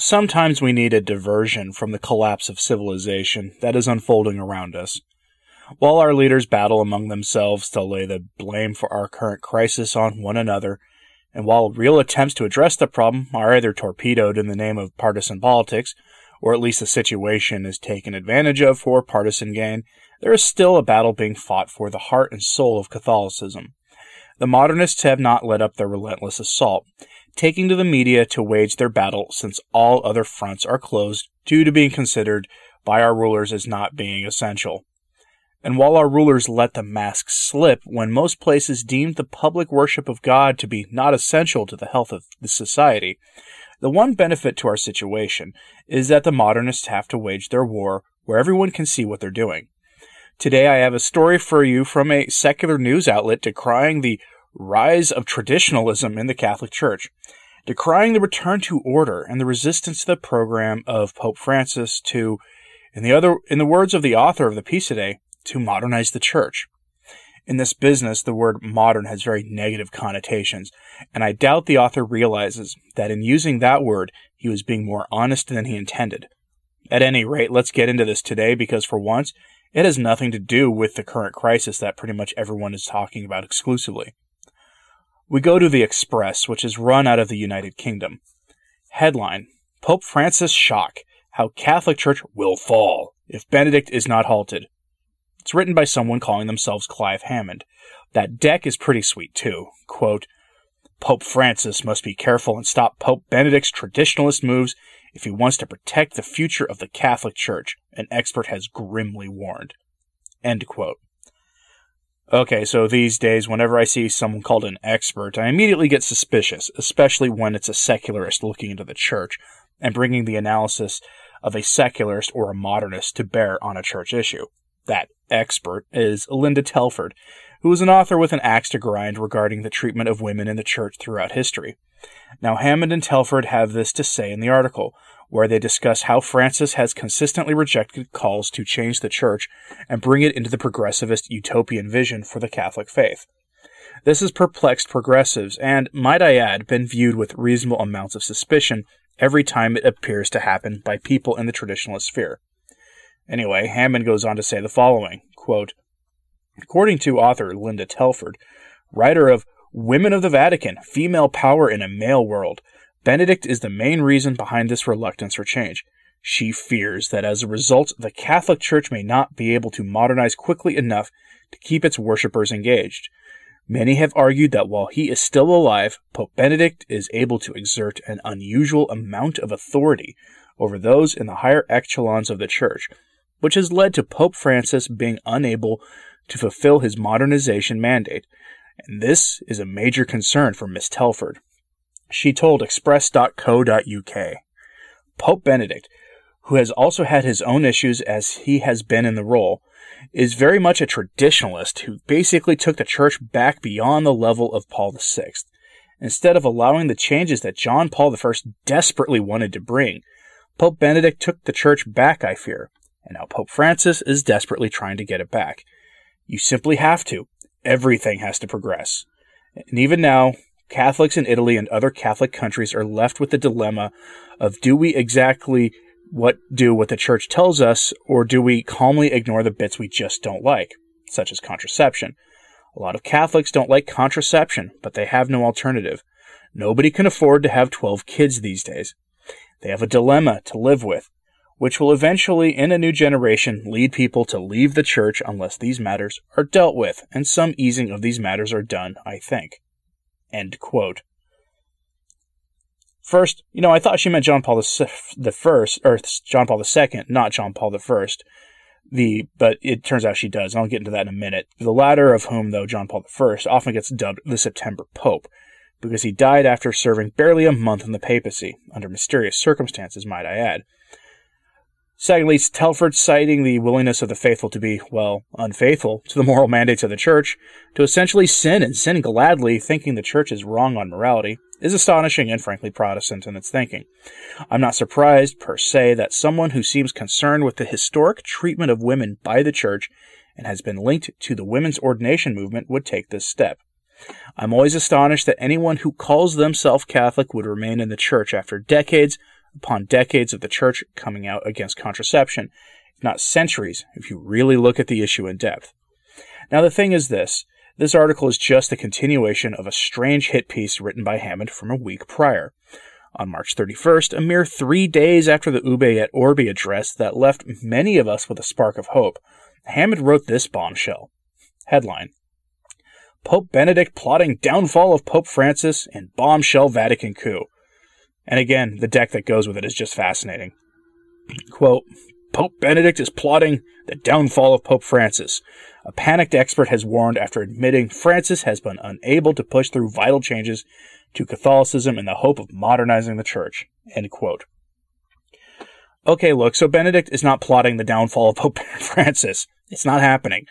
Sometimes we need a diversion from the collapse of civilization that is unfolding around us. While our leaders battle among themselves to lay the blame for our current crisis on one another, and while real attempts to address the problem are either torpedoed in the name of partisan politics, or at least the situation is taken advantage of for partisan gain, there is still a battle being fought for the heart and soul of Catholicism. The modernists have not let up their relentless assault, taking to the media to wage their battle since all other fronts are closed due to being considered by our rulers as not being essential. And while our rulers let the mask slip when most places deemed the public worship of God to be not essential to the health of the society, the one benefit to our situation is that the modernists have to wage their war where everyone can see what they're doing. Today I have a story for you from a secular news outlet decrying the rise of traditionalism in the Catholic Church, decrying the return to order and the resistance to the program of Pope Francis to, in the other, in the words of the author of the piece today, to modernize the church. In this business, the word modern has very negative connotations, and I doubt the author realizes that in using that word, he was being more honest than he intended. At any rate, let's get into this today because for once, it has nothing to do with the current crisis that pretty much everyone is talking about exclusively. We go to the Express, which is run out of the United Kingdom. Headline Pope Francis shock how Catholic Church will fall if Benedict is not halted. It's written by someone calling themselves Clive Hammond. That deck is pretty sweet too. Quote, Pope Francis must be careful and stop Pope Benedict's traditionalist moves if he wants to protect the future of the Catholic Church, an expert has grimly warned. End quote. Okay, so these days, whenever I see someone called an expert, I immediately get suspicious, especially when it's a secularist looking into the church and bringing the analysis of a secularist or a modernist to bear on a church issue. That expert is Linda Telford, who is an author with an axe to grind regarding the treatment of women in the church throughout history. Now, Hammond and Telford have this to say in the article, where they discuss how Francis has consistently rejected calls to change the church and bring it into the progressivist utopian vision for the Catholic faith. This has perplexed progressives and, might I add, been viewed with reasonable amounts of suspicion every time it appears to happen by people in the traditionalist sphere. Anyway, Hammond goes on to say the following quote, According to author Linda Telford, writer of Women of the Vatican Female Power in a Male World, Benedict is the main reason behind this reluctance for change. She fears that as a result, the Catholic Church may not be able to modernize quickly enough to keep its worshippers engaged. Many have argued that while he is still alive, Pope Benedict is able to exert an unusual amount of authority over those in the higher echelons of the Church, which has led to Pope Francis being unable to fulfill his modernization mandate, and this is a major concern for Miss Telford. She told Express.co.uk Pope Benedict, who has also had his own issues as he has been in the role, is very much a traditionalist who basically took the church back beyond the level of Paul VI. Instead of allowing the changes that John Paul I desperately wanted to bring, Pope Benedict took the church back, I fear, and now Pope Francis is desperately trying to get it back. You simply have to. Everything has to progress. And even now, Catholics in Italy and other Catholic countries are left with the dilemma of do we exactly what do what the church tells us, or do we calmly ignore the bits we just don't like, such as contraception? A lot of Catholics don't like contraception, but they have no alternative. Nobody can afford to have 12 kids these days. They have a dilemma to live with which will eventually, in a new generation, lead people to leave the church unless these matters are dealt with, and some easing of these matters are done, I think. End quote. First, you know, I thought she meant John Paul the first, or John Paul II, not John Paul the First. The but it turns out she does. I'll get into that in a minute. The latter of whom, though John Paul I, often gets dubbed the September Pope, because he died after serving barely a month in the papacy, under mysterious circumstances, might I add. Secondly, Telford citing the willingness of the faithful to be, well, unfaithful to the moral mandates of the church, to essentially sin and sin gladly, thinking the church is wrong on morality, is astonishing and frankly Protestant in its thinking. I'm not surprised, per se, that someone who seems concerned with the historic treatment of women by the church and has been linked to the women's ordination movement would take this step. I'm always astonished that anyone who calls themselves Catholic would remain in the church after decades upon decades of the church coming out against contraception, if not centuries, if you really look at the issue in depth. Now, the thing is this this article is just a continuation of a strange hit piece written by Hammond from a week prior. On March 31st, a mere three days after the Urbi et Orbi address that left many of us with a spark of hope, Hammond wrote this bombshell. Headline Pope Benedict plotting downfall of Pope Francis and bombshell Vatican coup. And again, the deck that goes with it is just fascinating. Quote, Pope Benedict is plotting the downfall of Pope Francis. A panicked expert has warned after admitting Francis has been unable to push through vital changes to Catholicism in the hope of modernizing the church. End quote. Okay, look, so Benedict is not plotting the downfall of Pope Francis. It's not happening.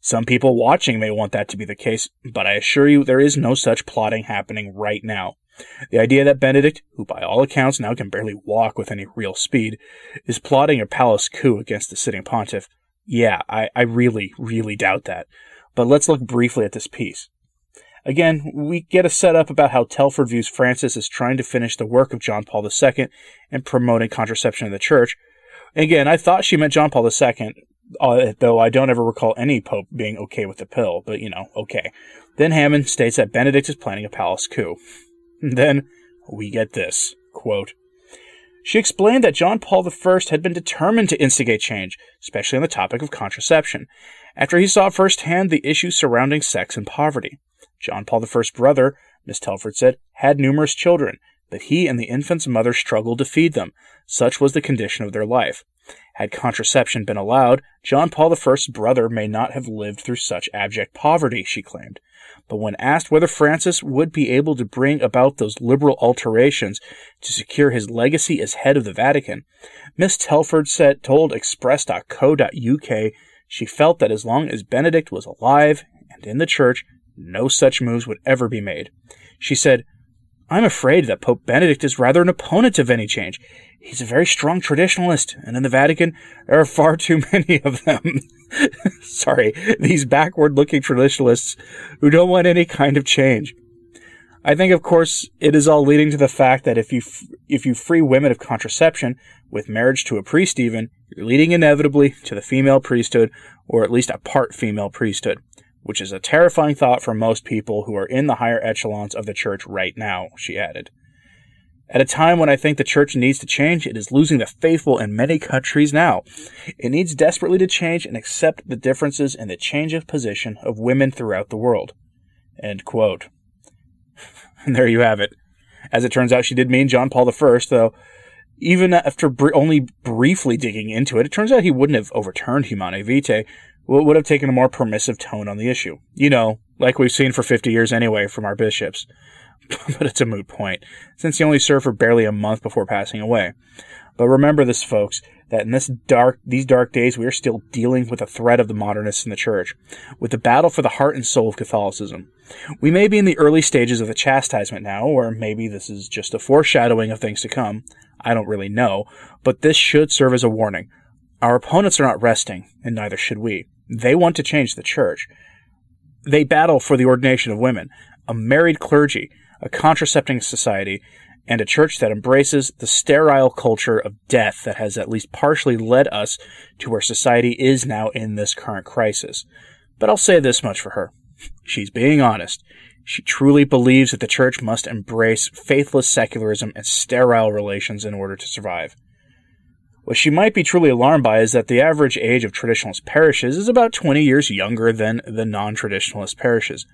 Some people watching may want that to be the case, but I assure you there is no such plotting happening right now. The idea that Benedict, who by all accounts now can barely walk with any real speed, is plotting a palace coup against the sitting pontiff, yeah, I, I really, really doubt that. But let's look briefly at this piece. Again, we get a setup about how Telford views Francis as trying to finish the work of John Paul II and promoting contraception in the church. Again, I thought she meant John Paul II, uh, though I don't ever recall any pope being okay with the pill, but you know, okay. Then Hammond states that Benedict is planning a palace coup. Then we get this quote, she explained that John Paul I had been determined to instigate change, especially on the topic of contraception, after he saw firsthand the issues surrounding sex and poverty. John Paul I's brother, Miss Telford said, had numerous children, but he and the infant's mother struggled to feed them. Such was the condition of their life. Had contraception been allowed, John Paul I's brother may not have lived through such abject poverty, she claimed. But when asked whether Francis would be able to bring about those liberal alterations to secure his legacy as head of the Vatican, Miss Telford said, told Express.co.uk she felt that as long as Benedict was alive and in the church, no such moves would ever be made. She said, I'm afraid that Pope Benedict is rather an opponent of any change. He's a very strong traditionalist, and in the Vatican, there are far too many of them. Sorry, these backward looking traditionalists who don't want any kind of change. I think, of course, it is all leading to the fact that if you f- if you free women of contraception with marriage to a priest, even you're leading inevitably to the female priesthood, or at least a part female priesthood, which is a terrifying thought for most people who are in the higher echelons of the church right now. She added. At a time when I think the church needs to change, it is losing the faithful in many countries now. It needs desperately to change and accept the differences in the change of position of women throughout the world. End quote. And there you have it. As it turns out, she did mean John Paul I, though even after br- only briefly digging into it, it turns out he wouldn't have overturned Humanae Vitae, would have taken a more permissive tone on the issue. You know, like we've seen for 50 years anyway from our bishops. but it's a moot point, since he only served for barely a month before passing away. But remember this, folks, that in this dark, these dark days, we are still dealing with the threat of the modernists in the church, with the battle for the heart and soul of Catholicism. We may be in the early stages of the chastisement now, or maybe this is just a foreshadowing of things to come. I don't really know, but this should serve as a warning. Our opponents are not resting, and neither should we. They want to change the church. They battle for the ordination of women, a married clergy, a contracepting society, and a church that embraces the sterile culture of death that has at least partially led us to where society is now in this current crisis. But I'll say this much for her. She's being honest. She truly believes that the church must embrace faithless secularism and sterile relations in order to survive. What she might be truly alarmed by is that the average age of traditionalist parishes is about 20 years younger than the non traditionalist parishes.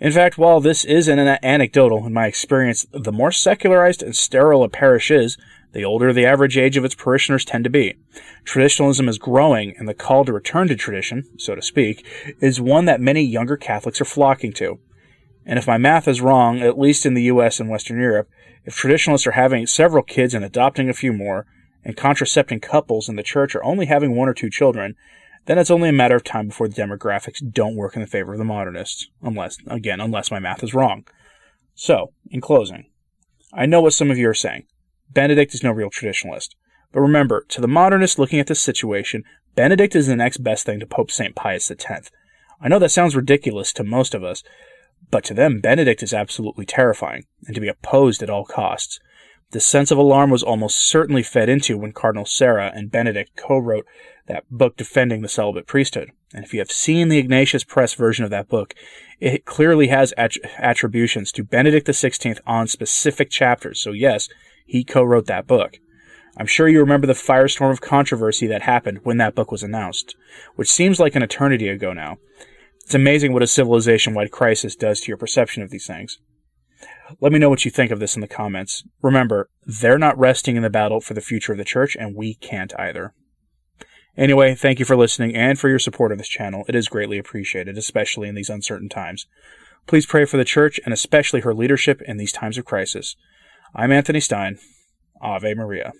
In fact, while this is an anecdotal in my experience, the more secularized and sterile a parish is, the older the average age of its parishioners tend to be. Traditionalism is growing, and the call to return to tradition, so to speak, is one that many younger Catholics are flocking to. And if my math is wrong, at least in the US and Western Europe, if traditionalists are having several kids and adopting a few more, and contracepting couples in the church are only having one or two children, then it's only a matter of time before the demographics don't work in the favor of the modernists. Unless, again, unless my math is wrong. So, in closing, I know what some of you are saying. Benedict is no real traditionalist. But remember, to the modernist looking at this situation, Benedict is the next best thing to Pope St. Pius X. I know that sounds ridiculous to most of us, but to them, Benedict is absolutely terrifying and to be opposed at all costs. The sense of alarm was almost certainly fed into when Cardinal Sarah and Benedict co wrote that book defending the celibate priesthood. And if you have seen the Ignatius Press version of that book, it clearly has att- attributions to Benedict XVI on specific chapters. So, yes, he co wrote that book. I'm sure you remember the firestorm of controversy that happened when that book was announced, which seems like an eternity ago now. It's amazing what a civilization wide crisis does to your perception of these things. Let me know what you think of this in the comments. Remember, they're not resting in the battle for the future of the church, and we can't either. Anyway, thank you for listening and for your support of this channel. It is greatly appreciated, especially in these uncertain times. Please pray for the church and especially her leadership in these times of crisis. I'm Anthony Stine. Ave Maria.